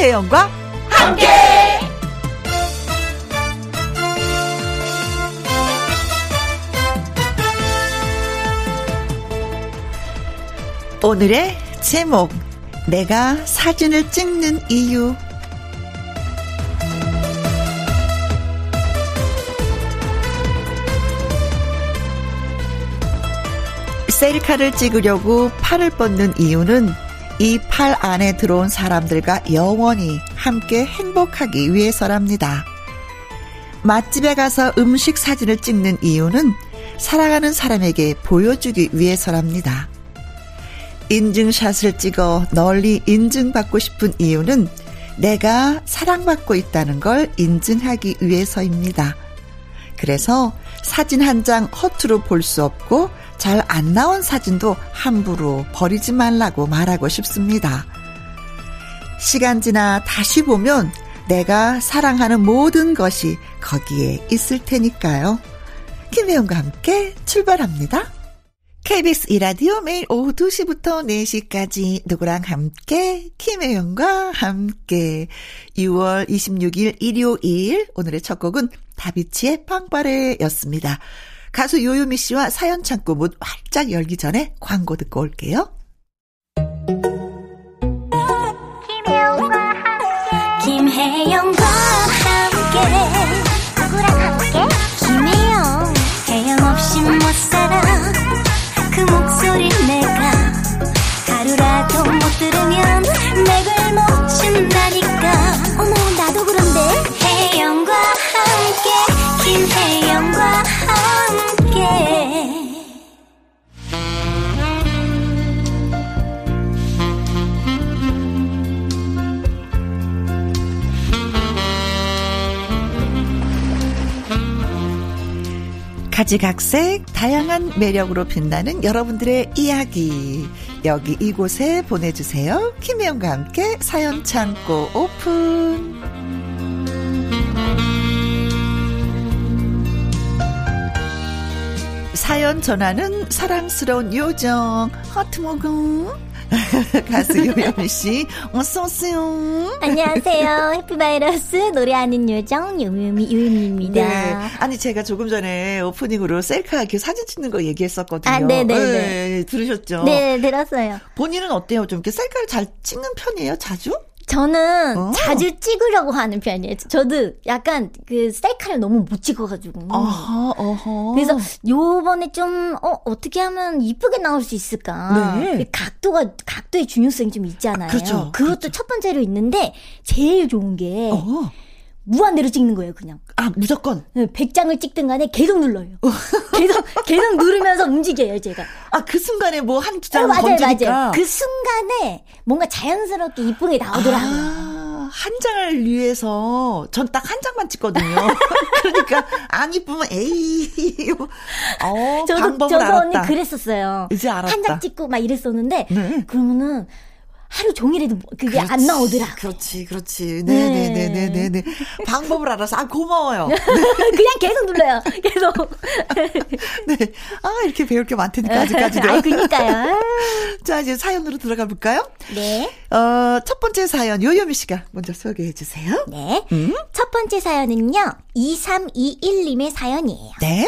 김혜영과 함께. 오늘의 제목 내가 사진을 찍는 이유 셀카를 찍으려고 팔을 뻗는 이유는 이 팔 안에 들어온 사람들과 영원히 함께 행복하기 위해서랍니다. 맛집에 가서 음식 사진을 찍는 이유는 사랑하는 사람에게 보여주기 위해서랍니다. 인증샷을 찍어 널리 인증받고 싶은 이유는 내가 사랑받고 있다는 걸 인증하기 위해서입니다. 그래서 사진 한 장 허투루 볼 수 없고 잘 안 나온 사진도 함부로 버리지 말라고 말하고 싶습니다. 시간 지나 다시 보면 내가 사랑하는 모든 것이 거기에 있을 테니까요. 김혜영과 함께 출발합니다. KBS 이라디오 매일 오후 2시부터 4시까지 누구랑 함께 김혜영과 함께 6월 26일 일요일 오늘의 첫 곡은 다비치의 빵빠레였습니다. 가수 요요미 씨와 사연 창고 문 활짝 열기 전에 광고 듣고 올게요. 김혜영과 함께 김혜영과 함께 들으면 못 춘다니까. 어머 나도 그런데. 혜영과 함께 김혜영과 함께. 가지각색 다양한 매력으로 빛나는 여러분들의 이야기 여기 이곳에 보내주세요. 김혜영과 함께 사연 창고 오픈. 사연 전하는 사랑스러운 요정 하트모금 가수 요요미 씨 어서 오세요. 안녕하세요. 해피바이러스 노래하는 요정 요요미 요요미입니다. 네. 아니 제가 조금 전에 오프닝으로 셀카 이렇게 사진 찍는 거 얘기했었거든요. 아, 네네네. 네, 들으셨죠? 네, 들었어요. 본인은 어때요? 좀 이렇게 셀카를 잘 찍는 편이에요? 자주? 저는 어. 자주 찍으려고 하는 편이에요. 저도 약간 그 셀카를 너무 못 찍어가지고. 어허, 어허. 그래서 요번에 좀, 어, 어떻게 하면 이쁘게 나올 수 있을까. 네. 그 각도가, 각도의 중요성이 좀 있잖아요. 그렇죠, 그것도 그렇죠. 첫 번째로 있는데, 제일 좋은 게, 어. 무한대로 찍는 거예요, 그냥. 아, 무조건. 100장을 찍든 간에 계속 눌러요. 계속, 계속 누르면서 움직여요, 제가. 아, 그 순간에 뭐 한두 어, 장 건지니까. 맞아요. 그 순간에 뭔가 자연스럽게 이쁘게 나오더라고요. 아, 한 장을 위해서 전 딱 한 장만 찍거든요. 그러니까 안 이쁘면 에이. 어, 저도 방법을 저도 알았다. 언니 그랬었어요. 이제 알았다. 한 장 찍고 막 이랬었는데 네. 그러면은 하루 종일해도 그게 안 그렇지, 나오더라. 그렇지, 그렇지. 네. 네네네네 네. 방법을 알아서. 아, 고마워요. 그냥 계속 눌러요. 계속. 네. 아, 이렇게 배울 게 많다니까, 아직까지도. 아, 그니까요. 자, 이제 사연으로 들어가 볼까요? 네. 어, 첫 번째 사연, 요요미 씨가 먼저 소개해 주세요. 네. 음? 첫 번째 사연은요. 2321님의 사연이에요. 네?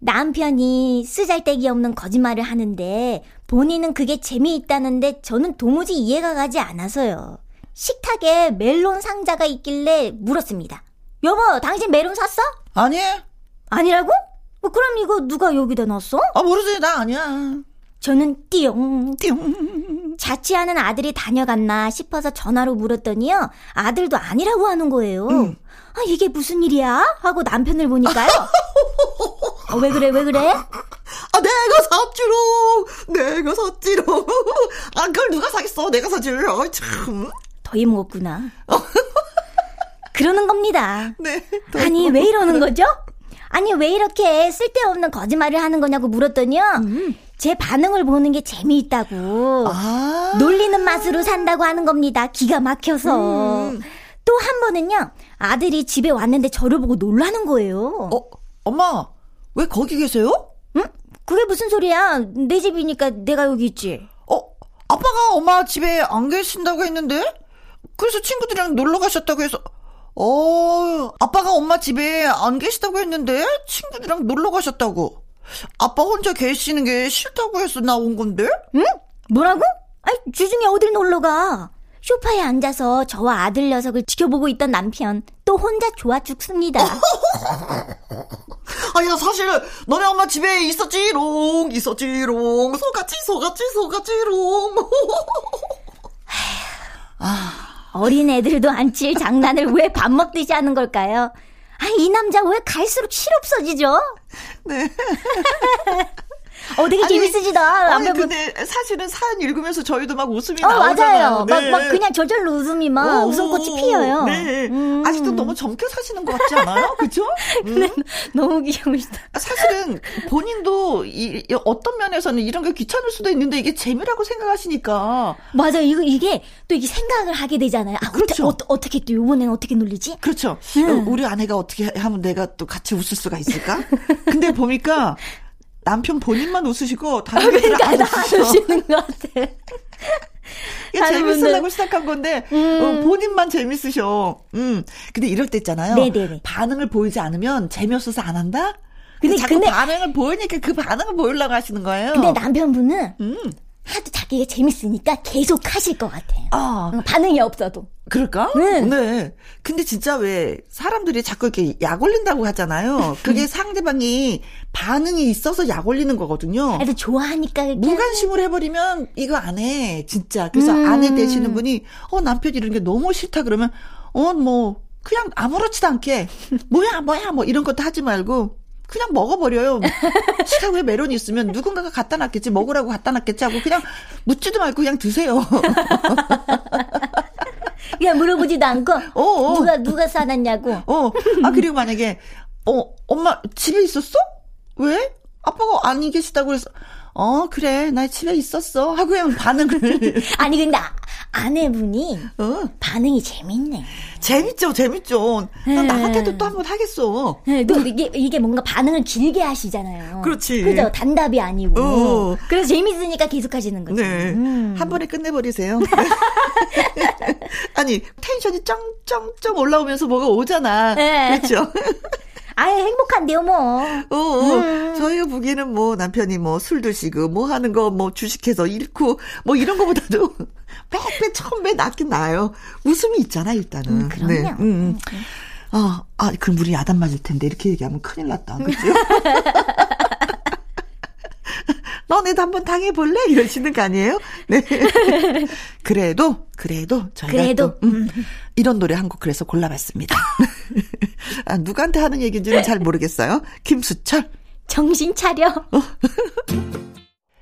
남편이 쓰잘데기 없는 거짓말을 하는데 본인은 그게 재미있다는데 저는 도무지 이해가 가지 않아서요. 식탁에 멜론 상자가 있길래 물었습니다. 여보, 당신 멜론 샀어? 아니, 아니라고? 뭐 그럼 이거 누가 여기다 놨어? 아, 모르지, 나 아니야. 저는 띠용. 띠용. 자취하는 아들이 다녀갔나 싶어서 전화로 물었더니요. 아들도 아니라고 하는 거예요. 아, 이게 무슨 일이야? 하고 남편을 보니까요. 어, 왜 그래, 왜 그래? 아, 내가 샀지롱! 내가 샀지롱! 아, 그걸 누가 사겠어? 내가 사지롱. 아, 참. 더해 먹었구나. 그러는 겁니다. 네. 아니, 왜 이러는 거죠? 아니, 왜 이렇게 쓸데없는 거짓말을 하는 거냐고 물었더니요. 제 반응을 보는 게 재미있다고. 아. 놀리는 맛으로 산다고 하는 겁니다. 기가 막혀서. 음. 또한 번은요, 아들이 집에 왔는데 저를 보고 놀라는 거예요. 어, 엄마, 왜 거기 계세요? 응? 그게 무슨 소리야? 내 집이니까 내가 여기 있지. 어, 아빠가 엄마 집에 안 계신다고 했는데? 그래서 친구들이랑 놀러 가셨다고 해서, 어, 아빠가 엄마 집에 안 계시다고 했는데 친구들이랑 놀러 가셨다고. 아빠 혼자 계시는 게 싫다고 해서 나온 건데? 응? 뭐라고? 아이, 주중에 어딜 놀러 가? 쇼파에 앉아서 저와 아들 녀석을 지켜보고 있던 남편 또 혼자 좋아 죽습니다. 아야 사실 너네 엄마 집에 있었지롱 있었지롱 소같이 소같이 소같지롱. 아. 어린 애들도 안 칠 장난을 왜 밥 먹듯이 하는 걸까요? 아, 이 남자 왜 갈수록 실없어지죠? 네. 어, 되게 아니, 재밌으시다. 아니, 근데 사실은 사연 읽으면서 저희도 막 웃음이 어, 나오잖아요. 맞아요. 네. 막, 막 그냥 저절로 웃음이 막 오, 웃음꽃이 피어요. 네. 음. 아직도 너무 젊게 사시는 것 같지 않아요? 그죠? 음. 너무 귀여우시다. 사실은 본인도 이, 어떤 면에서는 이런 게 귀찮을 수도 있는데 이게 재미라고 생각하시니까. 맞아요. 이거, 이게 또 이게 생각을 하게 되잖아요. 아, 그렇죠. 어떠, 어, 떻게 또 이번에는 어떻게 놀리지? 그렇죠. 음. 우리 아내가 어떻게 하면 내가 또 같이 웃을 수가 있을까? 근데 보니까 남편 본인만 웃으시고 다른 분들은 그러니까 안 웃으시는 것 같아. 재밌으려고 시작한 건데 음. 어, 본인만 재밌으셔. 음. 근데 이럴 때 있잖아요. 네네네. 반응을 보이지 않으면 재미없어서 안 한다. 근데, 근데 자꾸 근데, 반응을 보이니까 그 반응을 보이려고 하시는 거예요. 근데 남편분은 음. 하도 자기가 재밌으니까 계속 하실 것 같아요. 아. 반응이 없어도. 그럴까? 네. 네. 근데 진짜 왜 사람들이 자꾸 이렇게 약 올린다고 하잖아요. 그게 상대방이 반응이 있어서 약 올리는 거거든요. 그래서 좋아하니까. 무관심을 해버리면 이거 안 해. 진짜. 그래서 음. 아내 되시는 분이 어, 남편이 이런 게 너무 싫다 그러면 어, 뭐, 그냥 아무렇지도 않게 뭐야, 뭐야, 뭐 이런 것도 하지 말고 그냥 먹어버려요. 식탁에 메론이 있으면 누군가가 갖다 놨겠지, 먹으라고 갖다 놨겠지 하고 그냥 묻지도 말고 그냥 드세요. 그냥 물어보지도 않고 어, 어. 누가 누가 사놨냐고. 어. 아 그리고 만약에 어 엄마 집에 있었어? 왜? 아빠가 안 계시다고 그래서 어 그래 나 집에 있었어 하고 그냥 반응을 아니 근데 아, 아내분이 어. 반응이 재밌네. 재밌죠, 재밌죠. 네. 나한테도 또 한 번 하겠어. 네, 또 이게 이게 뭔가 반응을 길게 하시잖아요. 그렇지. 그죠? 단답이 아니고. 어. 그래서 재밌으니까 계속 하시는 거죠. 네. 음. 한 번에 끝내버리세요. 아니 텐션이 쩡쩡쩡 올라오면서 뭐가 오잖아. 네. 그렇죠. 아예 행복한데요, 뭐. 어, 어. 음. 저희가 보기에는 뭐 남편이 뭐 술 드시고 뭐 하는 거 뭐 주식해서 잃고 뭐 이런 거보다도 백배, 천배 낫긴 나아요. 웃음이 있잖아, 일단은. 음, 그럼요. 네. 음. 음. 아, 아, 그럼 우리 야단 맞을 텐데, 이렇게 얘기하면 큰일 났다. 그죠? 너네도 한번 당해볼래? 이러시는 거 아니에요? 네. 그래도, 그래도, 저희가 그래도, 또, 음, 이런 노래 한 곡 그래서 골라봤습니다. 아, 누구한테 하는 얘기인지는 잘 모르겠어요. 김수철. 정신 차려.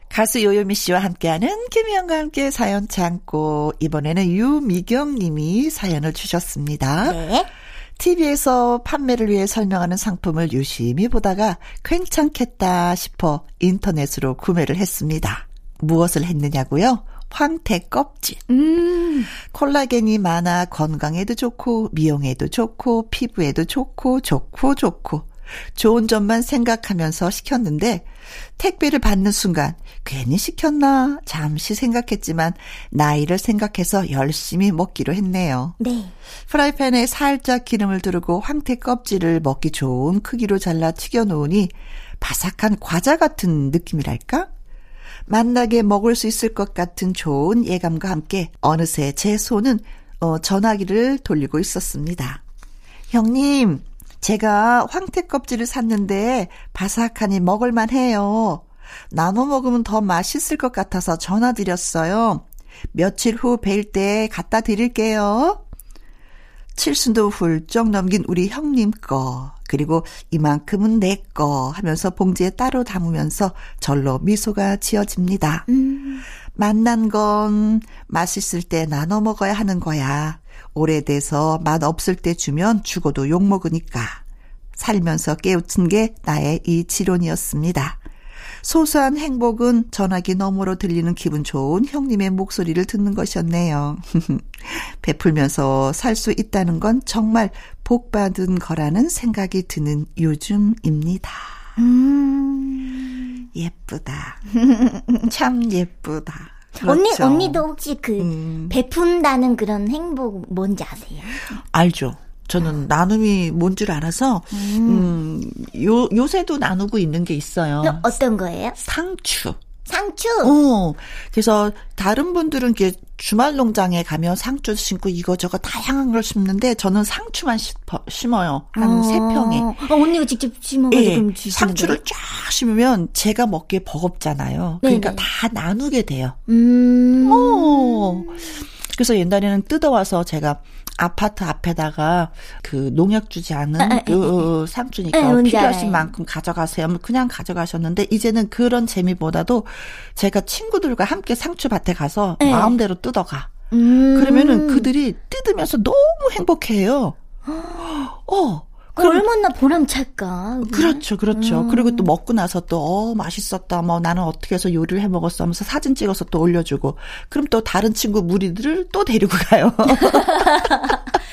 가수 요요미 씨와 함께하는 김희영과 함께 사연 참고 이번에는 유미경 님이 사연을 주셨습니다. 네. TV에서 판매를 위해 설명하는 상품을 유심히 보다가 괜찮겠다 싶어 인터넷으로 구매를 했습니다. 무엇을 했느냐고요? 황태 껍질. 음. 콜라겐이 많아 건강에도 좋고 미용에도 좋고 피부에도 좋고 좋고 좋고 좋은 점만 생각하면서 시켰는데 택배를 받는 순간 괜히 시켰나 잠시 생각했지만 나이를 생각해서 열심히 먹기로 했네요. 네. 프라이팬에 살짝 기름을 두르고 황태 껍질을 먹기 좋은 크기로 잘라 튀겨 놓으니 바삭한 과자 같은 느낌이랄까? 맛나게 먹을 수 있을 것 같은 좋은 예감과 함께 어느새 제 손은 어, 전화기를 돌리고 있었습니다. 형님, 제가 황태 껍질을 샀는데 바삭하니 먹을만 해요. 나눠 먹으면 더 맛있을 것 같아서 전화 드렸어요. 며칠 후 뵐 때 갖다 드릴게요. 칠순도 훌쩍 넘긴 우리 형님 거, 그리고 이만큼은 내 거 하면서 봉지에 따로 담으면서 절로 미소가 지어집니다. 음. 만난 건 맛있을 때 나눠 먹어야 하는 거야. 오래돼서 맛 없을 때 주면 죽어도 욕먹으니까. 살면서 깨우친 게 나의 이 지론이었습니다. 소소한 행복은 전화기 너머로 들리는 기분 좋은 형님의 목소리를 듣는 것이었네요. 베풀면서 살 수 있다는 건 정말 복 받은 거라는 생각이 드는 요즘입니다. 음, 예쁘다. 참 예쁘다. 그렇죠. 언니 언니도 혹시 그 음. 베푼다는 그런 행복 뭔지 아세요? 알죠. 저는 나눔이 뭔 줄 알아서 음. 음, 요 요새도 나누고 있는 게 있어요. 어떤 거예요? 상추. 상추. 어. 그래서 다른 분들은 이게 주말 농장에 가면 상추 심고 이거저거 다양한 걸 심는데 저는 상추만 심어요. 한세 어. 평에. 어, 언니가 직접 심어가지고 예, 상추를 쫙 심으면 제가 먹기에 버겁잖아요. 그러니까 네네. 다 나누게 돼요. 음. 어. 그래서 옛날에는 뜯어와서 제가 아파트 앞에다가 그 농약 주지 않은 아, 그 에, 상추니까 에, 필요하신 만큼 가져가세요. 뭐 그냥 가져가셨는데 이제는 그런 재미보다도 제가 친구들과 함께 상추밭에 가서 에. 마음대로 뜯어가. 음. 그러면은 그들이 뜯으면서 너무 행복해요. 어. 그 얼마나 보람찰까. 그렇죠, 그렇죠. 음. 그리고 또 먹고 나서 또, 어, 맛있었다. 뭐 나는 어떻게 해서 요리를 해 먹었어 하면서 사진 찍어서 또 올려주고. 그럼 또 다른 친구 무리들을 또 데리고 가요.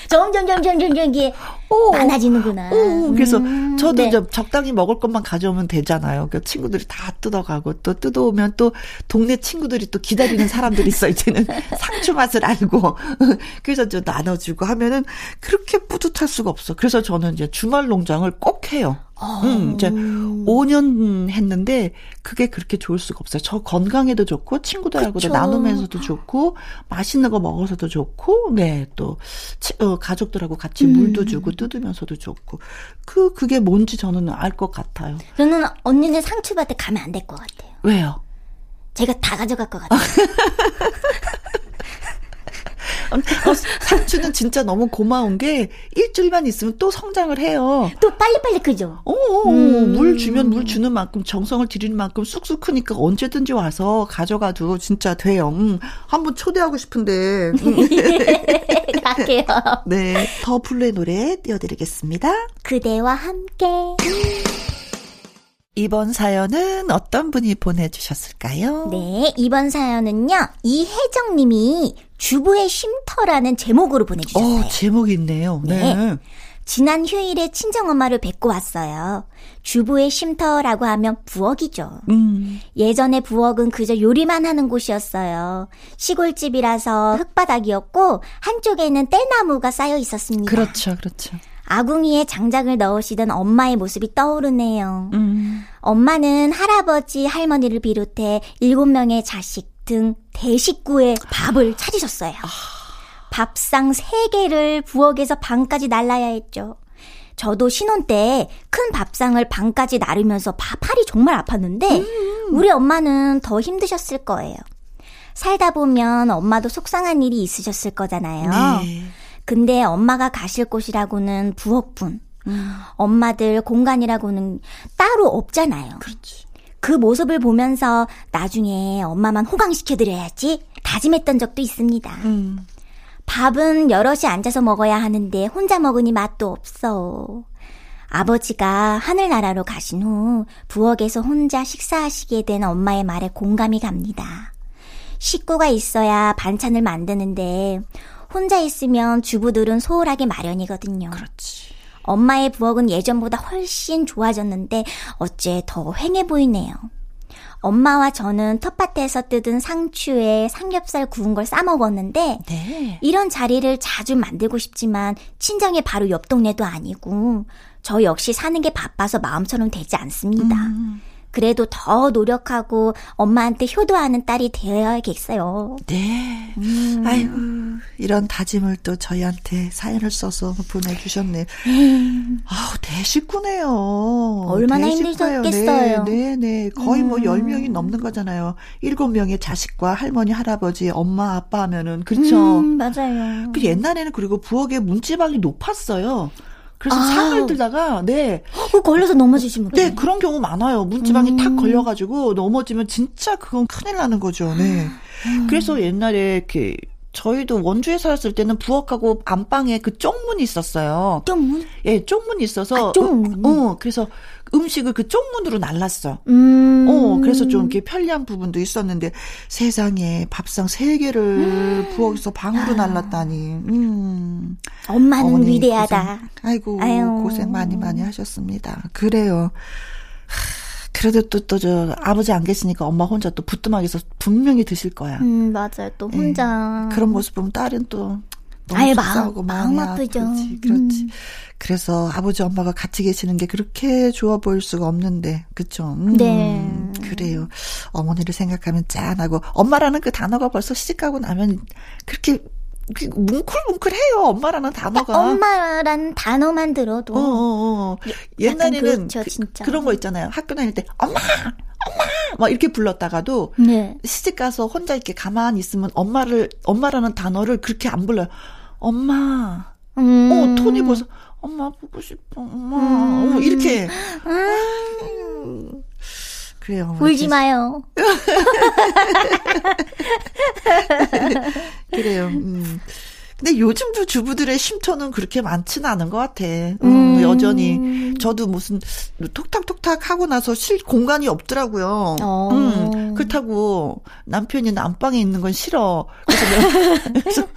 점점, 점점, 점점 이게 오. 많아지는구나. 오, 그래서 음, 저도 네. 이제 적당히 먹을 것만 가져오면 되잖아요. 그 친구들이 다 뜯어가고 또 뜯어오면 또 동네 친구들이 또 기다리는 사람들이 있어 이제는 상추 맛을 알고 그래서 저 나눠주고 하면은 그렇게 뿌듯할 수가 없어. 그래서 저는 이제 주말 농장을 꼭 해요. 음, 이제 5년 했는데 그게 그렇게 좋을 수가 없어요. 저 건강에도 좋고 친구들하고도. 나누면서도 좋고 맛있는 거 먹어서도 좋고 네, 또 어, 가족들하고 같이 음. 물도 주고 뜯으면서도 좋고 그 그게 뭔지 저는 알 것 같아요. 저는 언니네 상추밭에 가면 안 될 것 같아요. 왜요? 제가 다 가져갈 것 같아요. 어, 상추는 진짜 너무 고마운 게 일주일만 있으면 또 성장을 해요. 또 빨리빨리 크죠. 어, 어, 어, 음. 물 주면 물 주는 만큼 정성을 들이는 만큼 쑥쑥 크니까 언제든지 와서 가져가도 진짜 돼요. 음, 한번 초대하고 싶은데. 갈게요. 네. 더 블루의 노래 띄워드리겠습니다. 그대와 함께. 이번 사연은 어떤 분이 보내주셨을까요? 네, 이번 사연은요, 이혜정 님이 주부의 쉼터라는 제목으로 보내주셨어요. 어, 제목이 있네요. 네. 네. 지난 휴일에 친정엄마를 뵙고 왔어요. 주부의 쉼터라고 하면 부엌이죠. 음. 예전에 부엌은 그저 요리만 하는 곳이었어요. 시골집이라서 흙바닥이었고 한쪽에는 떼나무가 쌓여 있었습니다. 그렇죠, 그렇죠. 아궁이에 장작을 넣으시던 엄마의 모습이 떠오르네요. 음. 엄마는 할아버지, 할머니를 비롯해 일곱 명의 자식 등 대식구의 밥을 차리셨어요. 아. 밥상 세개를 부엌에서 방까지 날라야 했죠. 저도 신혼 때 큰 밥상을 방까지 나르면서 팔이 정말 아팠는데 음. 우리 엄마는 더 힘드셨을 거예요. 살다 보면 엄마도 속상한 일이 있으셨을 거잖아요. 네. 근데 엄마가 가실 곳이라고는 부엌분, 음. 엄마들 공간이라고는 따로 없잖아요. 그렇지. 그 모습을 보면서 나중에 엄마만 호강시켜드려야지 다짐했던 적도 있습니다. 음. 밥은 여럿이 앉아서 먹어야 하는데 혼자 먹으니 맛도 없어. 아버지가 하늘나라로 가신 후 부엌에서 혼자 식사하시게 된 엄마의 말에 공감이 갑니다. 식구가 있어야 반찬을 만드는데 혼자 있으면 주부들은 소홀하게 마련이거든요. 그렇지. 엄마의 부엌은 예전보다 훨씬 좋아졌는데 어째 더 휑해 보이네요. 엄마와 저는 텃밭에서 뜯은 상추에 삼겹살 구운 걸 싸 먹었는데 네. 이런 자리를 자주 만들고 싶지만 친정이 바로 옆 동네도 아니고 저 역시 사는 게 바빠서 마음처럼 되지 않습니다. 음. 그래도 더 노력하고 엄마한테 효도하는 딸이 되어야겠어요. 네. 음. 아이고, 이런 다짐을 또 저희한테 사연을 써서 보내주셨네. 음. 아우, 대식구네요. 얼마나. 힘드셨겠어요. 네, 네, 네. 거의 뭐 음. 뭐 10명이 넘는 거잖아요. 7명의 자식과 할머니, 할아버지, 엄마, 아빠 하면은, 그렇죠. 음, 맞아요. 그 옛날에는 그리고 부엌에 문지방이 높았어요. 그래서 아. 상을 들다가 네. 그 걸려서 넘어지시면 네, 그런 경우 많아요. 문지방이 음. 탁 걸려 가지고 넘어지면 진짜 그건 큰일 나는 거죠. 네. 음. 그래서 옛날에 이렇게 저희도 원주에 살았을 때는 부엌하고 안방에 그 쪽문이 있었어요. 쪽문? 예, 쪽문이 있어서. 아, 쪽문. 어, 어, 그래서 음식을 그 쪽문으로 날랐어. 음. 어, 그래서 좀 이렇게 편리한 부분도 있었는데 세상에 밥상 세 개를 음. 부엌에서 방으로 아. 날랐다니. 음. 엄마는 위대하다. 고생, 아이고, 아유. 고생 많이 많이 하셨습니다. 그래요. 그래도 또, 또, 저, 아버지 안 계시니까 엄마 혼자 또 부뚜막에서 분명히 드실 거야. 음, 맞아요. 또 혼자. 예. 그런 모습 보면 딸은 또, 아예 마음, 마음 아프죠. 그렇지, 그렇지. 음. 그래서 아버지 엄마가 같이 계시는 게 그렇게 좋아 보일 수가 없는데, 그쵸? 음, 네. 그래요. 어머니를 생각하면 짠하고, 엄마라는 그 단어가 벌써 시집가고 나면 그렇게 그 뭉클뭉클해요. 엄마라는 단어가. 엄마라는 단어만 들어도 어, 어, 어. 옛날에는 그렇죠, 진짜. 그, 런거 있잖아요. 학교 다닐 때 엄마, 엄마, 막 이렇게 불렀다가도 네. 시집 가서 혼자 이렇게 가만히 있으면 엄마를 엄마라는 단어를 그렇게 안 불러요. 엄마. 음. 어 톤이 벌써 엄마 보고 싶어. 엄마. 음. 어, 이렇게. 음. 그래요. 울지 마요. 그래요. 음. 근데 요즘도 주부들의 쉼터는 그렇게 많지는 않은 것 같아. 음, 음. 여전히. 저도 무슨 톡탁톡탁 하고 나서 쉴 공간이 없더라고요. 어. 음, 그렇다고 남편이 안방에 있는 건 싫어. 그래서, 그래서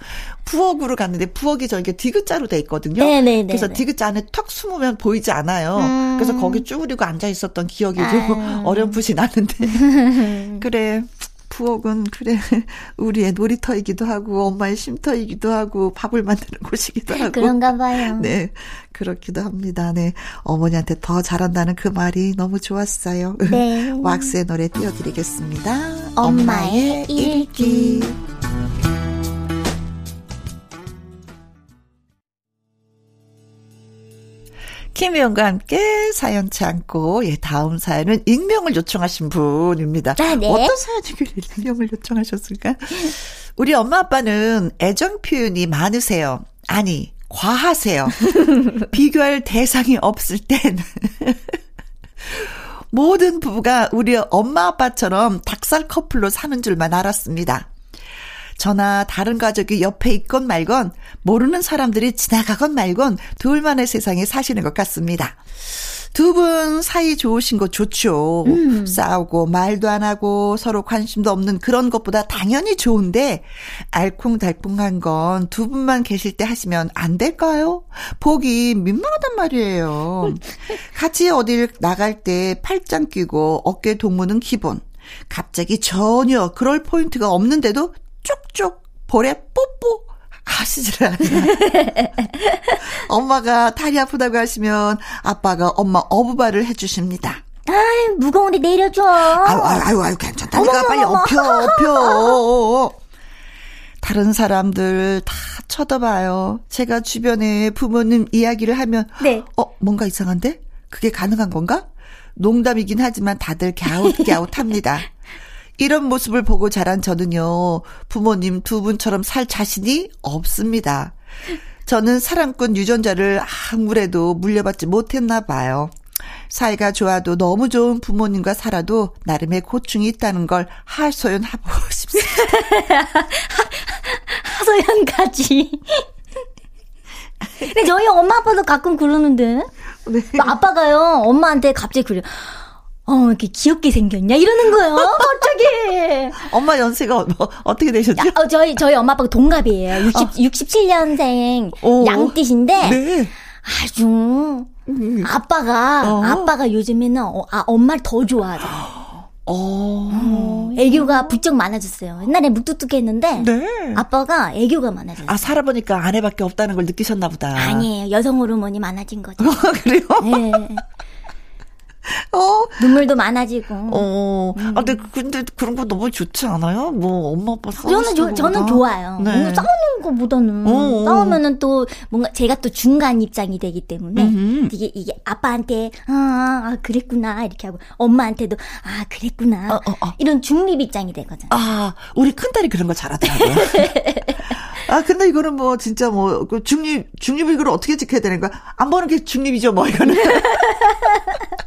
부엌으로 갔는데 부엌이 저기 디귿자로 돼 있거든요. 네네네. 그래서 디귿자 안에 턱 숨으면 보이지 않아요. 음. 그래서 거기 쭈그리고 앉아 있었던 기억이 아. 좀 어렴풋이 나는데. 그래. 부엌은 그래 우리의 놀이터이기도 하고 엄마의 쉼터이기도 하고 밥을 만드는 곳이기도 하고 그런가 봐요. 네 그렇기도 합니다. 네 어머니한테 더 잘한다는 그 말이 너무 좋았어요. 네. 왁스의 노래 띄워드리겠습니다. 엄마의 일기. 김혜영과 함께 사연 참고 예 다음 사연은 익명을 요청하신 분입니다. 아, 네. 어떤 사연이길래 익명을 요청하셨을까? 우리 엄마 아빠는 애정 표현이 많으세요. 아니 과하세요. 비교할 대상이 없을 땐 모든 부부가 우리 엄마 아빠처럼 닭살 커플로 사는 줄만 알았습니다. 저나 다른 가족이 옆에 있건 말건 모르는 사람들이 지나가건 말건 둘만의 세상에 사시는 것 같습니다. 두분 사이 좋으신 거 좋죠. 싸우고 말도 안 하고 서로 관심도 없는 그런 것보다 당연히 좋은데 알콩달콩한 건 두 분만 계실 때 하시면 안 될까요? 보기 민망하단 말이에요. 같이 어딜 나갈 때 팔짱 끼고 어깨 동무는 기본. 갑자기 전혀 그럴 포인트가 없는데도 쭉쭉 볼에 뽀뽀 하시질 않아요. 엄마가 다리 아프다고 하시면 아빠가 엄마 어부발을 해주십니다. 아이, 무거운데 내려줘. 아유, 아유, 아유, 아유 괜찮다니까 빨리 어머머머. 업혀, 업혀. 다른 사람들 다 쳐다봐요. 제가 주변에 부모님 이야기를 하면, 네. 어, 뭔가 이상한데? 그게 가능한 건가? 농담이긴 하지만 다들 갸웃갸웃 합니다. 이런 모습을 보고 자란 저는요, 부모님 두 분처럼 살 자신이 없습니다. 저는 사랑꾼 유전자를 아무래도 물려받지 못했나 봐요. 사이가 좋아도 너무 좋은 부모님과 살아도 나름의 고충이 있다는 걸 하소연하고 싶습니다. 하소연까지. 근데 저희 엄마 아빠도 가끔 그러는데. 네. 아빠가요, 엄마한테 갑자기 그래요. 어, 이렇게 귀엽게 생겼냐? 이러는 거예요. 갑자기. 엄마 연세가 뭐, 어떻게 되셨죠? 어, 저희, 저희 엄마 아빠가 동갑이에요. 60, 67년생 오. 양띠신데. 어. 네. 아주. 아빠가, 어. 아빠가 요즘에는 어, 아, 엄마를 더 좋아하죠. 어. 애교가 부쩍 많아졌어요. 옛날에 묵뚝뚝했는데. 네. 아빠가 애교가 많아졌어요. 아, 살아보니까 아내밖에 없다는 걸 느끼셨나 보다. 아니에요. 여성 호르몬이 많아진 거죠. 그래요? 네. 어. 눈물도 많아지고. 어. 음. 아, 근데, 근데 그런 거 너무 좋지 않아요? 뭐, 엄마, 아빠 저는 조, 저는 좋아요. 네. 뭔가 싸우는 것보다는 어, 어. 싸우면은 또 뭔가 제가 또 중간 입장이 되기 때문에 음흠. 이게 이게 아빠한테 아, 아 그랬구나 이렇게 하고 엄마한테도 아 그랬구나 어, 어, 어. 이런 중립 입장이 되거든요. 아, 우리 큰딸이 그런 거 잘하더라고요. 아, 근데 이거는 뭐, 진짜 뭐, 그 중립, 중립을 이걸 어떻게 지켜야 되는 거야? 안 보는 게 중립이죠, 뭐, 이거는.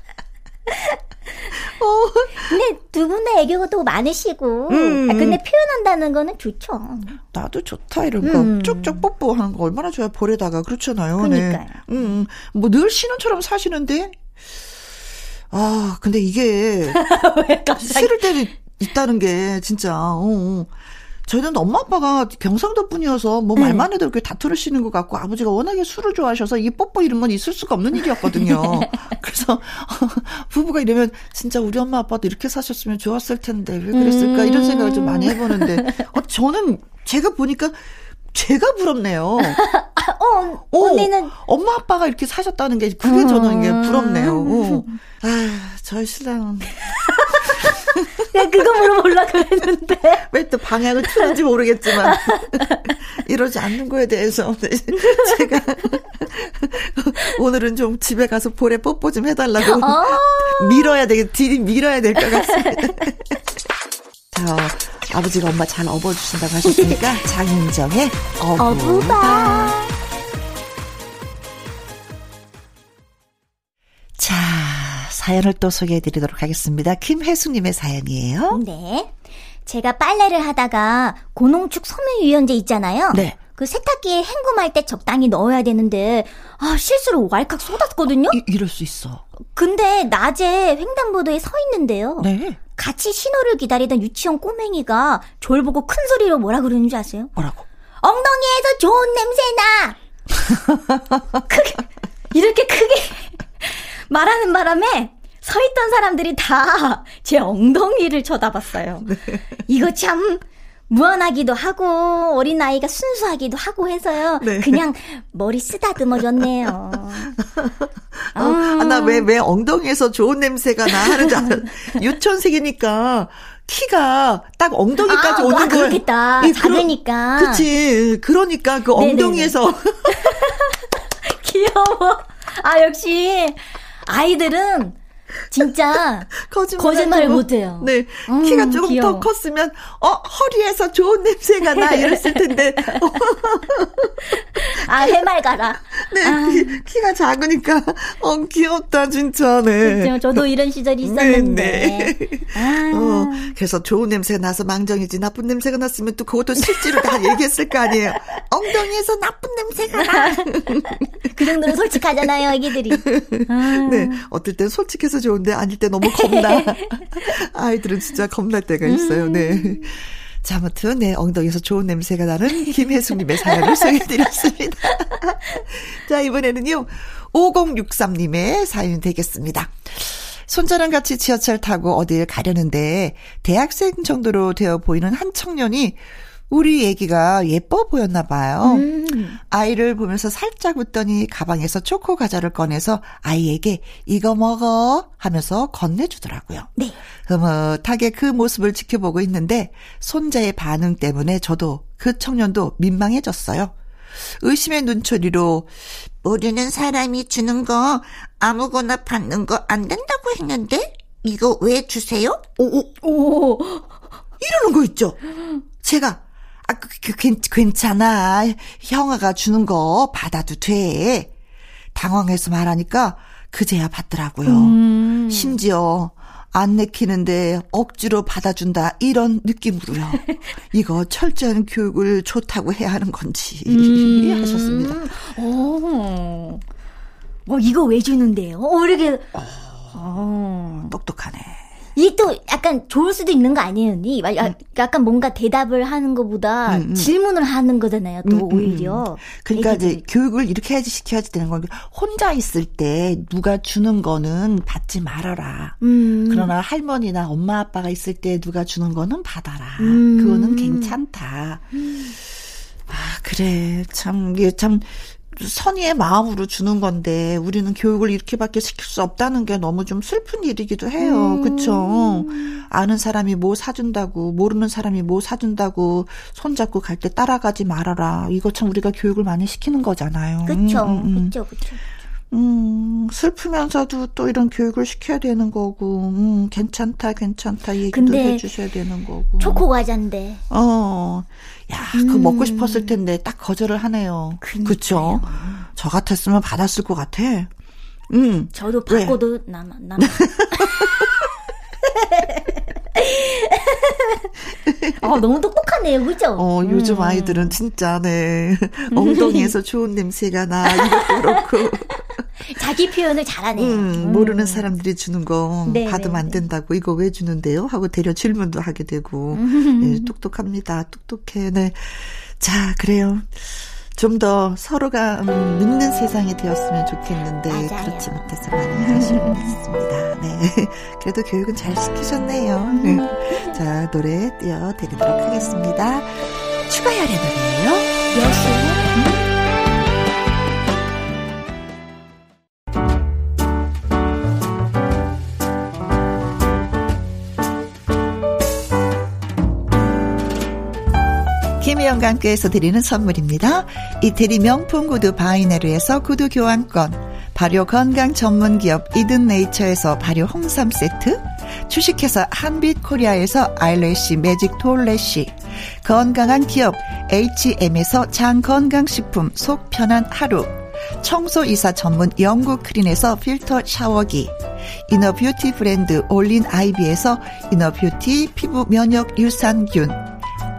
근데 두 분 다 애교가 또 많으시고 음, 아, 근데 음. 표현한다는 거는 좋죠. 나도 좋다, 이런 거. 음. 쭉쭉 뽀뽀 하는 거 얼마나 좋아요, 볼에다가. 그렇잖아요. 그러니까요. 네. 음, 뭐, 늘 신혼처럼 사시는데. 아, 근데 이게. 싫을 때도 있다는 게, 진짜, 어, 어. 저희는 엄마 아빠가 경상도 분이어서 뭐 네. 말만 해도 이렇게 다투르시는 것 같고 아버지가 워낙에 술을 좋아하셔서 이 뽀뽀 건 있을 수가 없는 일이었거든요. 그래서 부부가 이러면 진짜 우리 엄마 아빠도 이렇게 사셨으면 좋았을 텐데 왜 그랬을까 이런 생각을 좀 많이 해보는데 어, 저는 제가 보니까 제가 부럽네요. 어, 언니는 어, 엄마 아빠가 이렇게 사셨다는 게 그게 저는 이게 부럽네요. 어. 아, 저희 신랑은 야, 그거 물어보려고 했는데. 왜 또 방향을 틀는지 모르겠지만. 이러지 않는 거에 대해서 제가 오늘은 좀 집에 가서 볼에 뽀뽀 좀 해달라고 아~ 밀어야 되겠, 딜이 밀어야 될 것 같습니다. 자, 아버지가 엄마 잘 업어주신다고 하셨으니까 장윤정의 어부다. 어부다. 사연을 또 소개해 드리도록 하겠습니다. 김혜수님의 사연이에요. 네. 제가 빨래를 하다가 고농축 섬유유연제 있잖아요. 네. 그 세탁기에 헹굼할 때 적당히 넣어야 되는데 아 실수로 왈칵 쏟았거든요. 이, 이럴 수 있어. 근데 낮에 횡단보도에 서 있는데요. 네. 같이 신호를 기다리던 유치원 꼬맹이가 졸 보고 큰 소리로 뭐라 그러는 줄 아세요? 뭐라고? 엉덩이에서 좋은 냄새 나. 크게 이렇게 크게 말하는 바람에 서 있던 사람들이 다 제 엉덩이를 쳐다봤어요. 네. 이거 참 무한하기도 하고 어린아이가 순수하기도 하고 해서요. 네. 그냥 머리 쓰다듬어줬네요. 어, 아, 나왜 왜 엉덩이에서 좋은 냄새가 나 하는 줄 알아. 유천색이니까 키가 딱 엉덩이까지 아, 오는 거야. 그렇겠다. 예, 작으니까. 그치. 그러니까 그 엉덩이에서. 귀여워. 아, 역시 아이들은 진짜 거짓말, 못해요. 네, 음, 키가 조금 귀여워. 더 컸으면 어 허리에서 좋은 냄새가 나 이랬을 텐데. 아 해맑아라. 네, 아. 키, 가 작으니까 어 귀엽다 진짜. 네. 그렇죠. 저도 이런 시절이 있었는데. 네, 네. 아. 어, 그래서 좋은 냄새가 나서 망정이지 나쁜 냄새가 났으면 또 그것도 실제로 다 얘기했을 거 아니에요. 엉덩이에서 나쁜 냄새가 나. 그 정도로 솔직하잖아요, 애기들이. 아. 네, 어떨 땐 솔직해서 좋은데 아닐 때 너무 겁나. 아이들은 진짜 겁날 때가 있어요. 네. 자, 아무튼, 네, 엉덩이에서 좋은 냄새가 나는 김혜숙님의 사연을 소개해드렸습니다. 자, 이번에는요, 5063님의 사연이 되겠습니다. 손자랑 같이 지하철 타고 어딜 가려는데, 대학생 정도로 되어 보이는 한 청년이 우리 애기가 예뻐 보였나 봐요. 음. 아이를 보면서 살짝 웃더니 가방에서 초코 과자를 꺼내서 아이에게 이거 먹어 하면서 건네주더라고요. 네. 흐뭇하게 그 모습을 지켜보고 있는데 손자의 반응 때문에 저도 그 청년도 민망해졌어요. 의심의 눈초리로 모르는 사람이 주는 거 아무거나 받는 거 안 된다고 했는데 이거 왜 주세요? 오, 오, 오. 이러는 거 있죠. 제가 아, 그, 그, 괜찮아. 형아가 주는 거 받아도 돼. 당황해서 말하니까 그제야 받더라고요. 음. 심지어 안 내키는데 억지로 받아준다 이런 느낌으로요. 이거 철저한 교육을 좋다고 해야 하는 건지 음. 하셨습니다. 어. 뭐 이거 왜 주는데요? 어, 이렇게 어, 어. 똑똑하네. 이게 또 약간 좋을 수도 있는 거 아니에요, 언니? 음. 약간 뭔가 대답을 하는 것보다 음, 음. 질문을 하는 거잖아요, 또 음, 음, 오히려. 그러니까 애기들이. 이제 교육을 이렇게 해야지 시켜야지 되는 거니까 혼자 있을 때 누가 주는 거는 받지 말아라. 그러나 할머니나 엄마 아빠가 있을 때 누가 주는 거는 받아라. 그거는 괜찮다. 아, 그래. 참, 이게 참, 선의의 마음으로 주는 건데 우리는 교육을 이렇게밖에 시킬 수 없다는 게 너무 좀 슬픈 일이기도 해요. 음. 그쵸? 아는 사람이 뭐 사준다고 모르는 사람이 뭐 사준다고 손잡고 갈 때 따라가지 말아라. 이거 참 우리가 교육을 많이 시키는 거잖아요. 그쵸. 음, 음. 그쵸. 그쵸. 음, 슬프면서도 또 이런 교육을 시켜야 되는 거고, 음, 괜찮다, 괜찮다 얘기도 해주셔야 되는 거고. 초코 과자인데. 어, 야, 음. 그거 먹고 싶었을 텐데 딱 거절을 하네요. 그쵸? 저 같았으면 받았을 것 같아. 음. 저도 받고도 남, 남. 어, 너무 똑똑하네요, 그죠? 어, 요즘 음. 아이들은 진짜, 네. 엉덩이에서 좋은 냄새가 나, 이것도 그렇고. 자기 표현을 잘하네요. 음, 음. 모르는 사람들이 주는 거 네, 받으면 네, 안 네. 된다고 이거 왜 주는데요? 하고 대려 질문도 하게 되고 네, 똑똑합니다. 똑똑해. 네. 자, 그래요. 좀 더 서로가 음, 믿는 세상이 되었으면 좋겠는데 맞아요. 그렇지 못해서 많이 아쉬움이 있습니다. 네. 그래도 교육은 잘 시키셨네요. 네. 자, 노래 띄워드리도록 하겠습니다. 추가열의 노래예요. 여 신. 김희영과 함께해서 드리는 선물입니다. 이태리 명품 구두 바이네르에서 구두 교환권, 발효 건강 전문 기업 이든 네이처에서 발효 홍삼 세트, 주식회사 한빛 코리아에서 아이래쉬 매직 톨래쉬, 건강한 기업 H&M에서 장 건강식품 속 편한 하루, 청소이사 전문 영국 크린에서 필터 샤워기, inner beauty 브랜드 올린 아이비에서 inner beauty 피부 면역 유산균,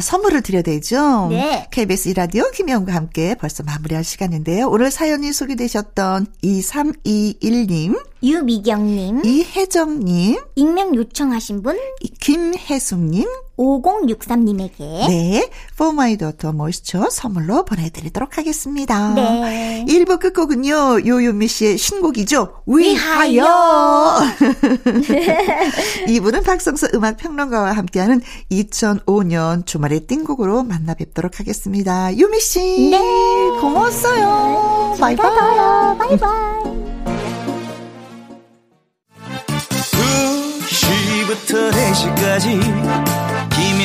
선물을 드려야 되죠. 네. KBS 이라디오 김영과 함께 벌써 마무리할 시간인데요. 오늘 사연이 소개되셨던 2321님, 유미경님, 이혜정님, 익명 요청하신 분, 김혜숙님, 5063님에게 네, For My Daughter Moisture 선물로 보내드리도록 하겠습니다. 네. 1부 끝곡은요, 요요미 씨의 신곡이죠. 위하여! 2부는 박성수 음악평론가와 함께하는 2005년 주말의 띵곡으로 만나 뵙도록 하겠습니다. 유미 씨! 네! 고마웠어요. 바이바이. 바이바이. 2시부터 4시까지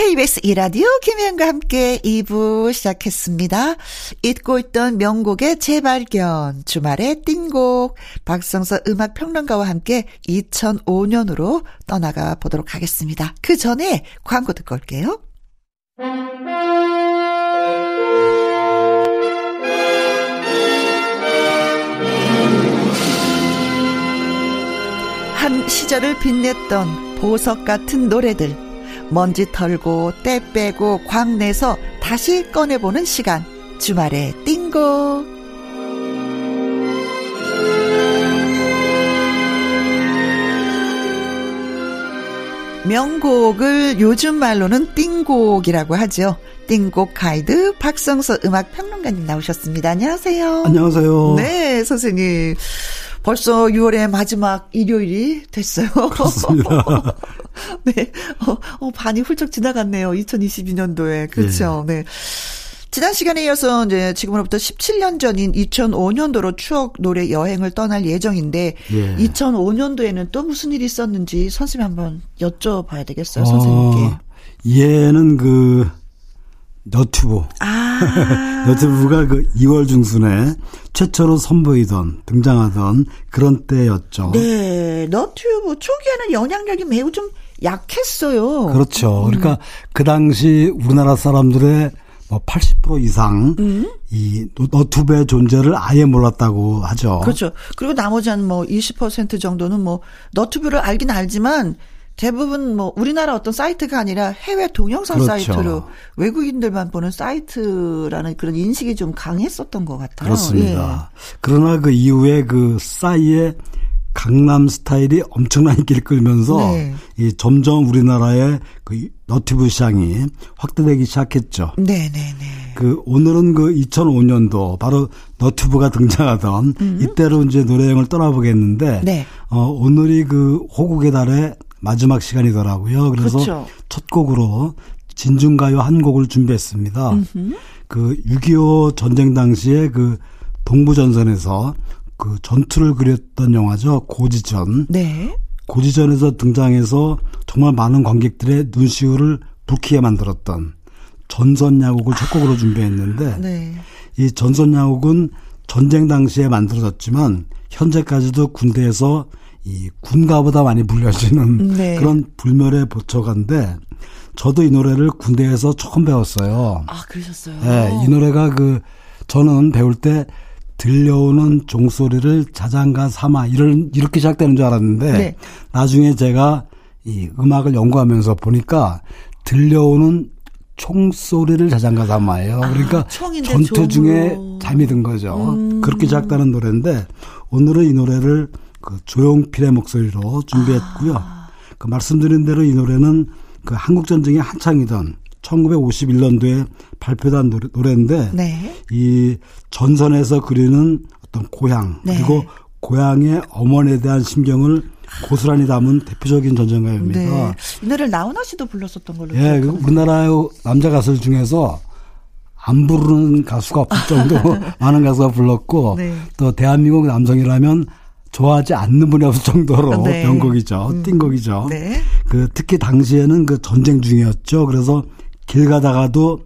KBS 이라디오 김혜영과 함께 2부 시작했습니다. 잊고 있던 명곡의 재발견, 주말의 띵곡, 박성서 음악평론가와 함께 2005년으로 떠나가 보도록 하겠습니다. 그 전에 광고 듣고 올게요. 한 시절을 빛냈던 보석 같은 노래들. 먼지 털고 때 빼고 광 내서 다시 꺼내보는 시간 주말에 띵곡 명곡을 요즘 말로는 띵곡이라고 하죠. 띵곡 가이드 박성서 음악 평론가님 나오셨습니다. 안녕하세요. 안녕하세요. 네, 선생님. 벌써 6월의 마지막 일요일이 됐어요. 그렇습니다. 네. 어, 어, 반이 훌쩍 지나갔네요. 2022년도에. 그렇죠. 네. 네. 지난 시간에 이어서 이제 지금으로부터 17년 전인 2005년도로 추억 노래 여행을 떠날 예정인데 예. 2005년도에는 또 무슨 일이 있었는지 선생님 한번 여쭤봐야 되겠어요, 어, 선생님께. 얘는 그 너튜브. 아. 너튜브가 그 2월 중순에 최초로 선보이던 등장하던 그런 때였죠. 네, 너튜브 초기에는 영향력이 매우 좀 약했어요. 그렇죠. 그러니까 그 당시 우리나라 사람들의 뭐 80% 이상 음? 이 너튜브의 존재를 아예 몰랐다고 하죠. 그렇죠. 그리고 나머지 한 뭐 20% 정도는 뭐 너튜브를 알긴 알지만 대부분 뭐 우리나라 어떤 사이트가 아니라 해외 동영상 그렇죠. 사이트로 외국인들만 보는 사이트라는 그런 인식이 좀 강했었던 것 같아요. 그렇습니다. 예. 그러나 그 이후에 그 싸이의 강남 스타일이 엄청난 인기를 끌면서 네. 이 점점 우리나라의 그 너튜브 시장이 확대되기 시작했죠. 네, 네, 네. 그 오늘은 그 2005년도 바로 너튜브가 등장하던 음. 이때로 이제 노래여행을 떠나보겠는데 네. 어 오늘이 그 호국의 달의 마지막 시간이더라고요. 그래서 그렇죠. 첫 곡으로 진중가요 한 곡을 준비했습니다. 음흠. 그 6.25 전쟁 당시에 그 동부전선에서 그 전투를 그렸던 영화죠. 고지전. 네. 고지전에서 등장해서 정말 많은 관객들의 눈시울을 붉히게 만들었던 전선 야곡을 첫 곡으로 준비했는데 네. 이 전선 야곡은 전쟁 당시에 만들어졌지만 현재까지도 군대에서 이 군가보다 많이 불려지는 네. 그런 불멸의 보초가인데 저도 이 노래를 군대에서 처음 배웠어요. 아, 그러셨어요? 네, 이 노래가 그 저는 배울 때 들려오는 종소리를 자장가 삼아 이런 이렇게 시작되는 줄 알았는데 네. 나중에 제가 이 음악을 연구하면서 보니까 들려오는 총소리를 자장가 삼아예요. 아, 그러니까 전투 중에 잠이 든 거죠. 음. 그렇게 시작되는 노래인데 오늘은 이 노래를 그 조용필의 목소리로 준비했고요. 아. 그 말씀드린 대로 이 노래는 그 한국 전쟁이 한창이던 1951년도에 발표된 노래, 노래인데 네. 이 전선에서 그리는 어떤 고향 네. 그리고 고향의 어머니에 대한 심경을 고스란히 담은 대표적인 전쟁가요입니다. 네. 이 노래를 나훈아 씨도 불렀었던 걸로. 예, 그 우리나라의 남자 가수들 중에서 안 부르는 가수가 없을 정도로 많은 가수가 불렀고 네. 또 대한민국 남성이라면 좋아하지 않는 분이 없을 정도로 네. 명곡이죠. 음. 띵곡이죠. 네. 그 특히 당시에는 그 전쟁 중이었죠. 그래서 길 가다가도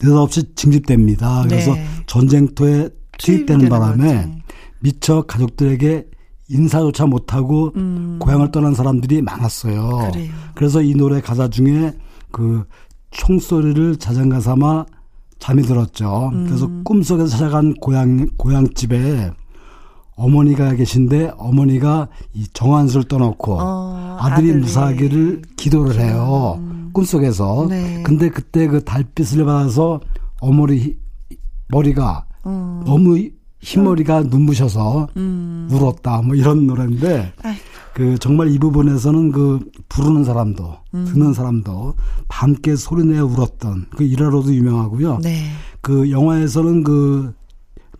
느닷없이 징집됩니다. 그래서 네. 전쟁터에 투입되는 바람에 거죠. 미처 가족들에게 인사조차 못하고 음. 고향을 떠난 사람들이 많았어요. 그래요. 그래서 이 노래 가사 중에 그 총소리를 자장가 삼아 잠이 들었죠. 음. 그래서 꿈속에서 찾아간 고향 고향집에 어머니가 계신데 어머니가 이 정한수를 떠놓고 어, 아들이 아들이. 무사하기를 기도를 해요. 음. 꿈속에서. 네. 근데 그때 그 달빛을 받아서 어머니 머리가 음. 너무 흰머리가 눈부셔서 음. 울었다. 뭐 이런 노래인데 아이고. 그 정말 이 부분에서는 그 부르는 사람도 음. 듣는 사람도 함께 소리내어 울었던 그 일화로도 유명하고요. 네. 그 영화에서는 그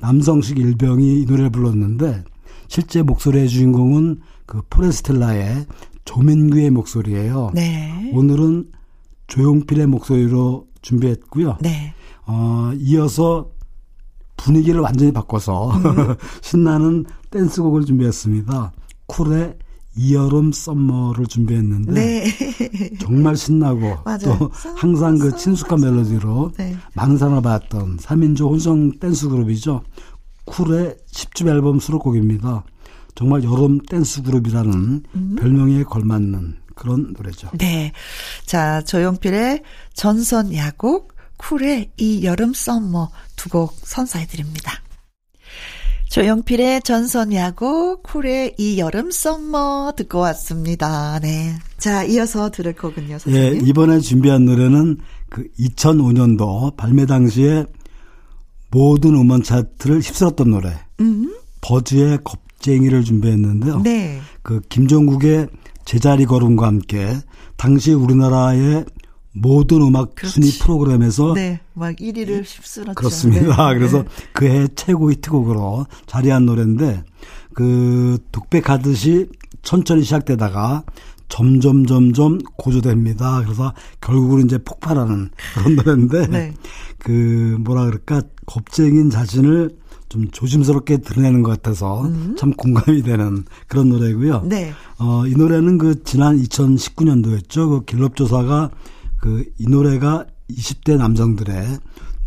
남성식 일병이 이 노래를 불렀는데 실제 목소리의 주인공은 그 포레스텔라의 조민규의 목소리예요. 네. 오늘은 조용필의 목소리로 준비했고요. 네. 어, 이어서 분위기를 완전히 바꿔서 음. 신나는 댄스곡을 준비했습니다. 쿨의 이 여름 Summer를 준비했는데 네. 정말 신나고. 또 항상 그 친숙한 멜로디로 네. 많은 사랑을 받았던 3인조 혼성 댄스 그룹이죠. 쿨의 10집 앨범 수록곡입니다. 정말 여름 댄스 그룹이라는 음. 별명에 걸맞는 그런 노래죠. 네. 자, 조용필의 전선 야곡, 쿨의 이 여름 Summer 두 곡 선사해 드립니다. 조영필의 전선 야구, 쿨의 이 여름 썸머 듣고 왔습니다. 네. 자, 이어서 들을 거군요, 선생님. 예, 이번에 준비한 노래는 그 2005년도 발매 당시에 모든 음원 차트를 휩쓸었던 노래. 음. 버즈의 겁쟁이를 준비했는데요. 네. 그 김종국의 제자리 걸음과 함께 당시 우리나라의 모든 음악 그렇지. 순위 프로그램에서 네, 막 1위를 휩쓸었죠. 그렇습니다. 네. 그래서 네. 그해 최고 히트곡으로 자리한 노래인데 그 독백하듯이 천천히 시작되다가 점점 점점 고조됩니다. 그래서 결국은 이제 폭발하는 그런 노래인데 네. 그 뭐라 그럴까 겁쟁인 자신을 좀 조심스럽게 드러내는 것 같아서 음. 참 공감이 되는 그런 노래고요. 네. 어, 이 노래는 그 지난 2019년도였죠. 그 길럽 조사가 그 이 노래가 20대 남성들의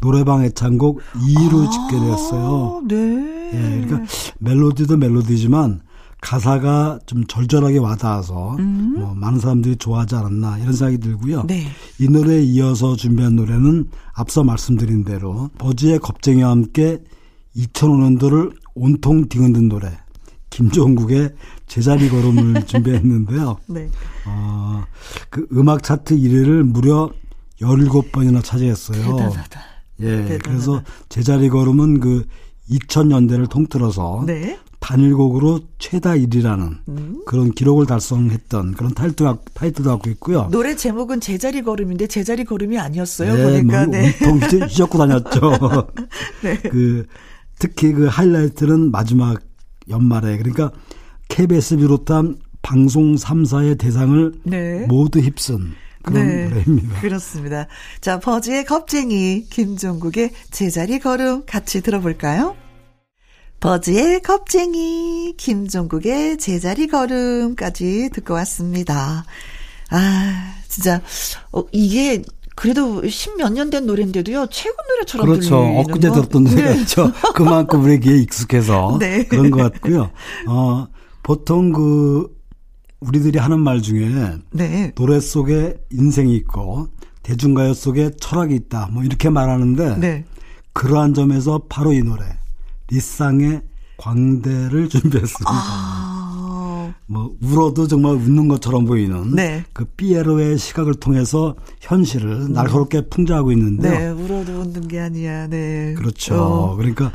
노래방 애창곡 2위로 아, 집계됐어요. 네. 예, 그러니까 멜로디도 멜로디지만 가사가 좀 절절하게 와닿아서 음. 뭐 많은 사람들이 좋아하지 않았나 이런 생각이 들고요. 네. 이 노래에 이어서 준비한 노래는 앞서 말씀드린 대로 버즈의 겁쟁이와 함께 2005년도를 온통 뒤흔든 노래 김종국의 제자리 걸음을 준비했는데요. 네. 어, 그 음악 차트 1위를 무려 17번이나 차지했어요. 대단하다. 예. 대단하다. 그래서 제자리 걸음은 그 2000년대를 통틀어서 네. 단일곡으로 최다 1위라는 음. 그런 기록을 달성했던 그런 타이틀도, 타이틀도 갖고 있고요. 노래 제목은 제자리 걸음인데 제자리 걸음이 아니었어요. 네, 보니까 뭐 네. 온통 휘젓고 다녔죠. 네. 그 특히 그 하이라이트는 마지막 연말에 그러니까 KBS 비롯한 방송 3사의 대상을 네. 모두 휩쓴 그런 네, 노래입니다. 그렇습니다. 자, 버즈의 겁쟁이, 김종국의 제자리 걸음 같이 들어볼까요? 버즈의 겁쟁이, 김종국의 제자리 걸음까지 듣고 왔습니다. 아, 진짜, 어, 이게 그래도 십몇 년 된 노래인데도요, 최고 노래처럼 그렇죠. 엊그제 들었던 노래죠. 네. 그만큼 우리 귀에 익숙해서 네. 그런 것 같고요. 어, 보통 그 우리들이 하는 말 중에 네. 노래 속에 인생이 있고 대중가요 속에 철학이 있다. 뭐 이렇게 말하는데 네. 그러한 점에서 바로 이 노래 리쌍의 광대를 준비했습니다. 아... 뭐 울어도 정말 웃는 것처럼 보이는 네. 그 피에로의 시각을 통해서 현실을 음. 날카롭게 풍자하고 있는데요. 네, 울어도 웃는 게 아니야. 네. 그렇죠. 어. 그러니까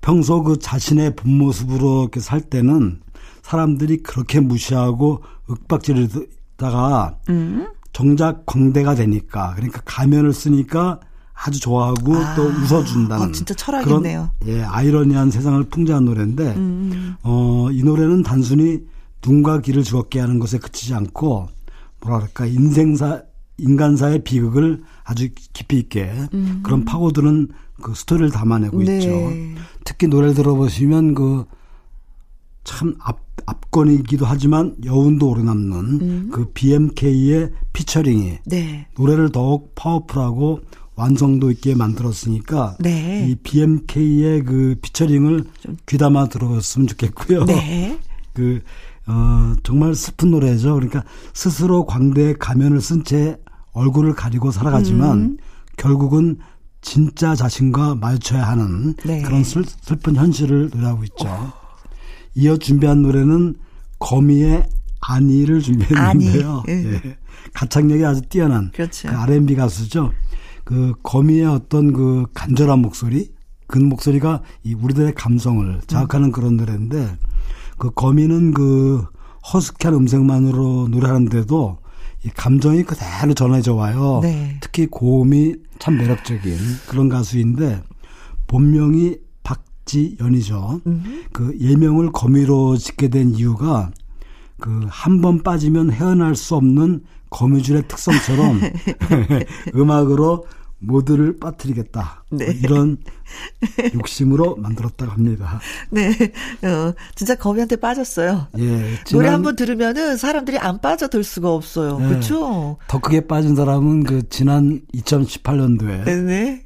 평소 그 자신의 본 모습으로 이렇게 살 때는 사람들이 그렇게 무시하고 윽박지르다가 음. 정작 광대가 되니까 그러니까 가면을 쓰니까 아주 좋아하고 아, 또 웃어준다는 어, 진짜 철학이네요. 그런 예 아이러니한 세상을 풍자한 노래인데 음. 어 이 노래는 단순히 눈과 귀를 즐겁게 하는 것에 그치지 않고 뭐랄까 인생사 인간사의 비극을 아주 깊이 있게 음. 그런 파고드는 그 스토리를 담아내고 네. 있죠. 특히 노래를 들어보시면 그 참 앞, 압권이기도 하지만 여운도 오래 남는 음. 그 BMK의 피처링이 네. 노래를 더욱 파워풀하고 완성도 있게 만들었으니까 네. 이 BMK의 그 피처링을 귀담아 들어봤으면 좋겠고요. 네. 그 어, 정말 슬픈 노래죠. 그러니까 스스로 광대에 가면을 쓴 채 얼굴을 가리고 살아가지만 음. 결국은 진짜 자신과 마주쳐야 하는 네. 그런 슬, 슬픈 현실을 노래하고 있죠. 어. 이어 준비한 노래는 거미의 아니를 준비했는데요. 아니. 예. 예. 가창력이 아주 뛰어난 그렇죠. 그 R&B 가수죠. 그 거미의 어떤 그 간절한 목소리, 그 목소리가 이 우리들의 감성을 자극하는 음. 그런 노래인데 그 거미는 그 허스키한 음색만으로 노래하는데도 이 감정이 그대로 전해져 와요. 네. 특히 고음이 참 매력적인 그런 가수인데 본명이 박지연이죠. 음. 그 예명을 거미로 짓게 된 이유가 그 한 번 빠지면 헤어날 수 없는 거미줄의 특성처럼 음악으로 모두를 빠뜨리겠다. 뭐 네. 이런 욕심으로 만들었다고 합니다. 네. 어, 진짜 거미한테 빠졌어요. 예. 노래 한번 들으면은 사람들이 안 빠져들 수가 없어요. 네. 그렇죠? 더 크게 빠진 사람은 그 지난 2018년도에 네.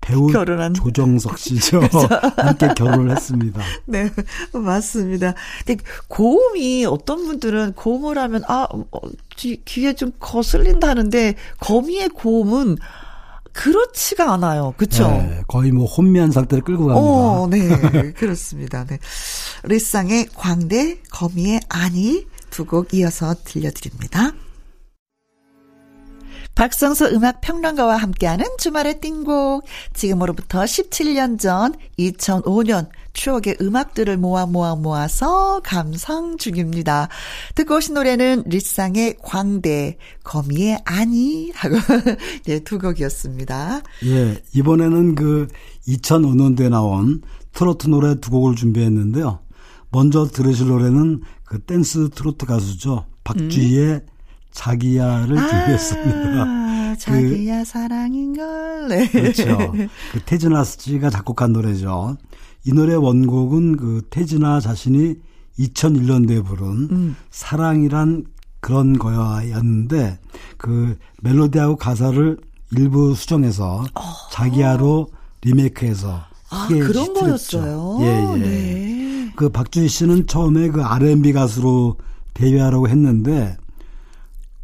배우 결혼한 조정석 씨죠. 함께 결혼을 했습니다. 네, 맞습니다. 근데 고음이 어떤 분들은 고음을 하면 아 어, 귀에 좀 거슬린다는데 거미의 고음은 그렇지가 않아요. 그렇죠? 네, 거의 뭐 혼미한 상태를 끌고 갑니다. 어, 네. 그렇습니다. 네. 리쌍의 광대, 거미의 아니 두 곡 이어서 들려드립니다. 박성수 음악 평론가와 함께하는 주말의 띵곡. 지금으로부터 17년 전 2005년 추억의 음악들을 모아 모아 모아서 감상 중입니다. 듣고 오신 노래는 리쌍의 광대, 거미의 아니 하고 네, 두 곡이었습니다. 예, 이번에는 그 2005년도에 나온 트로트 노래 두 곡을 준비했는데요. 먼저 들으실 노래는 그 댄스 트로트 가수죠. 박주희의 음. 자기야를 아, 준비했습니다. 자기야 그, 사랑인걸. 네. 그렇죠. 그 태진아 씨가 작곡한 노래죠. 이 노래 원곡은 그 태진아 자신이 2001년도에 부른 음. 사랑이란 그런 거였는데 그 멜로디하고 가사를 일부 수정해서 어. 자기야로 리메이크해서 아, 그런 거였어요. 예, 예. 네. 그 박주희 씨는 처음에 그 R&B 가수로 데뷔하라고 했는데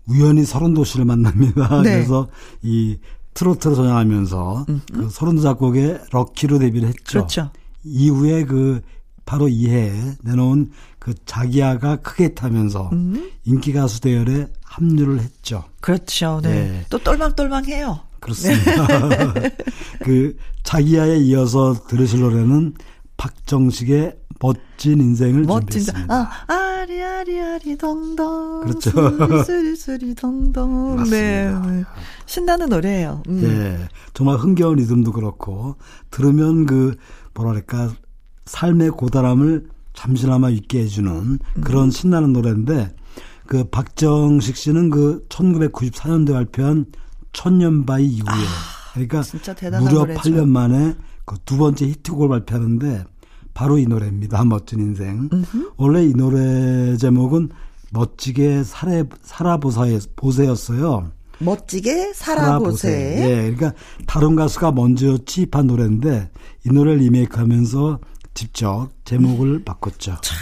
우연히 서른도 씨를 만납니다. 네. 그래서 이 트로트를 전향하면서 음, 음. 그 서른도 작곡의 럭키로 데뷔를 했죠. 그렇죠. 이후에 그 바로 이해에 내놓은 그 자기야가 크게 타면서 음. 인기 가수 대열에 합류를 했죠. 그렇죠. 네. 네. 또 똘망똘망해요. 그렇습니다. 네. 그 자기야에 이어서 들으실 노래는 박정식의 멋진 인생을 멋진, 준비했습니다. 아, 아리아리아리 덩덩. 그렇죠. 쓰리쓰리 덩덩. 네. 신나는 노래예요. 음. 네. 정말 흥겨운 리듬도 그렇고 들으면 그 뭐랄까 삶의 고단함을 잠시나마 잊게 해주는 그런 음. 신나는 노래인데 그 박정식 씨는 그 1994년도에 발표한 천년바위 이후에 아, 그러니까 무려 노래죠. 8년 만에 그 두 번째 히트곡을 발표하는데 바로 이 노래입니다. 멋진 인생. 음흠. 원래 이 노래 제목은 멋지게 살아 살아보세였어요. 멋지게 살아보세. 예, 그러니까 다른 가수가 먼저 취입한 노래인데 이 노래를 리메이크하면서 직접 제목을 바꿨죠. 참,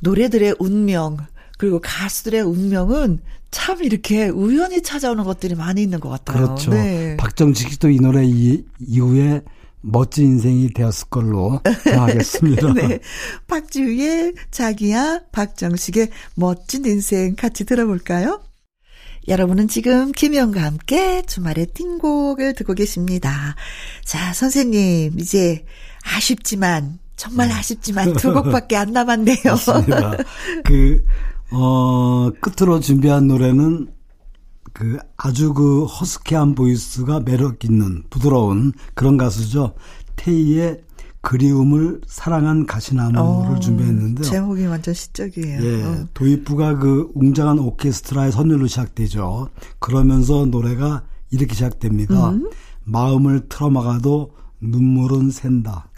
노래들의 운명 그리고 가수들의 운명은 참 이렇게 우연히 찾아오는 것들이 많이 있는 것 같아요. 그렇죠. 네. 박정식 씨도 이 노래 이, 이후에 멋진 인생이 되었을 걸로 생각하겠습니다. 네. 박지우의 자기야, 박정식의 멋진 인생 같이 들어볼까요? 여러분은 지금 김희영과 함께 주말의 띵곡을 듣고 계십니다. 자, 선생님, 이제 아쉽지만, 정말 네. 아쉽지만 두 곡밖에 안 남았네요. 맞습니다. 그, 어, 끝으로 준비한 노래는 그 아주 그 허스키한 보이스가 매력 있는 부드러운 그런 가수죠. 테이의 그리움을 사랑한 가시나무를 어, 준비했는데요. 제목이 완전 시적이에요. 예, 어. 도입부가 그 웅장한 오케스트라의 선율로 시작되죠. 그러면서 노래가 이렇게 시작됩니다. 음. 마음을 틀어막아도 눈물은 샌다.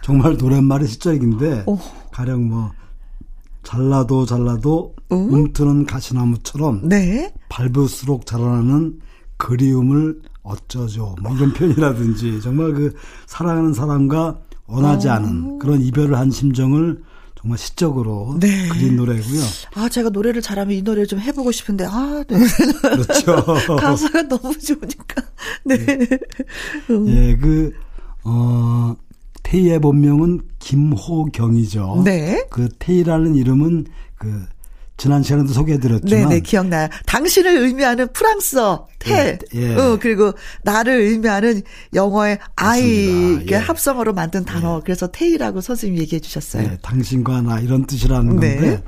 정말 노랫말이 시적인데 오. 가령 뭐 잘라도 잘라도 음? 움트는 가시나무처럼 네. 밟을수록 자라나는 그리움을 어쩌죠. 뭐 이런 표현이라든지 정말 그 사랑하는 사람과 원하지 어. 않은 그런 이별을 한 심정을 정말 시적으로 네. 그린 노래고요. 아, 제가 노래를 잘하면 이 노래를 좀 해보고 싶은데, 아, 네. 그렇죠. 가사가 너무 좋으니까. 네. 네. 음. 예, 그, 어, 태희의 본명은 김호경이죠. 네. 그 태희라는 이름은 그 지난 시간에도 소개해드렸지만. 네네, 기억나요. 당신을 의미하는 프랑스어, 태. 예, 예. 어, 그리고 나를 의미하는 영어의 아이, 예. 합성어로 만든 단어. 예. 그래서 태이라고 선생님이 얘기해 주셨어요. 네, 당신과 나 이런 뜻이라는 네. 건데,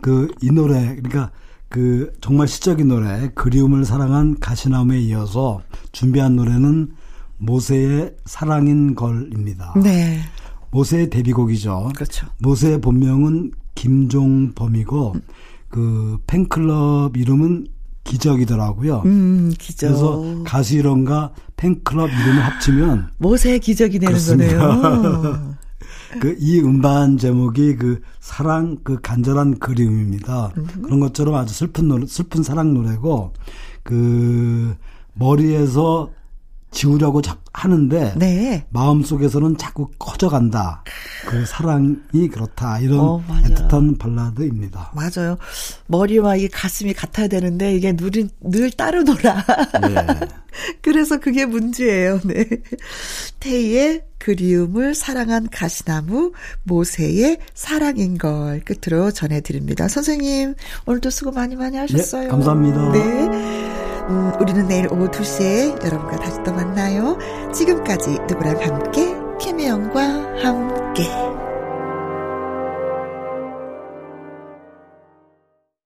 그, 이 노래, 그러니까 그 정말 시적인 노래, 그리움을 사랑한 가시나무에 이어서 준비한 노래는 모세의 사랑인 걸입니다. 네. 모세의 데뷔곡이죠. 그렇죠. 모세의 본명은 김종범이고 음. 그 팬클럽 이름은 기적이더라고요. 음, 기적. 그래서 가수 이름과 팬클럽 이름을 합치면 모세 기적이 되는 거네요. 그 이 음반 제목이 그 사랑 그 간절한 그리움입니다. 음흠. 그런 것처럼 아주 슬픈 노래, 슬픈 사랑 노래고 그 머리에서 지우려고 하는데 네. 마음 속에서는 자꾸 커져간다. 그 사랑이 그렇다. 이런 어, 애틋한 발라드입니다. 맞아요. 머리와 이 가슴이 같아야 되는데 이게 늘, 늘 따르더라. 네. 그래서 그게 문제예요. 네. 태희의 그리움을 사랑한 가시나무 모세의 사랑인 걸 끝으로 전해드립니다. 선생님 오늘도 수고 많이 많이 하셨어요. 네, 감사합니다. 네. 음, 우리는 내일 오후 2시에 여러분과 다시 또 만나요. 지금까지 누구랑 함께, 김혜영과 함께.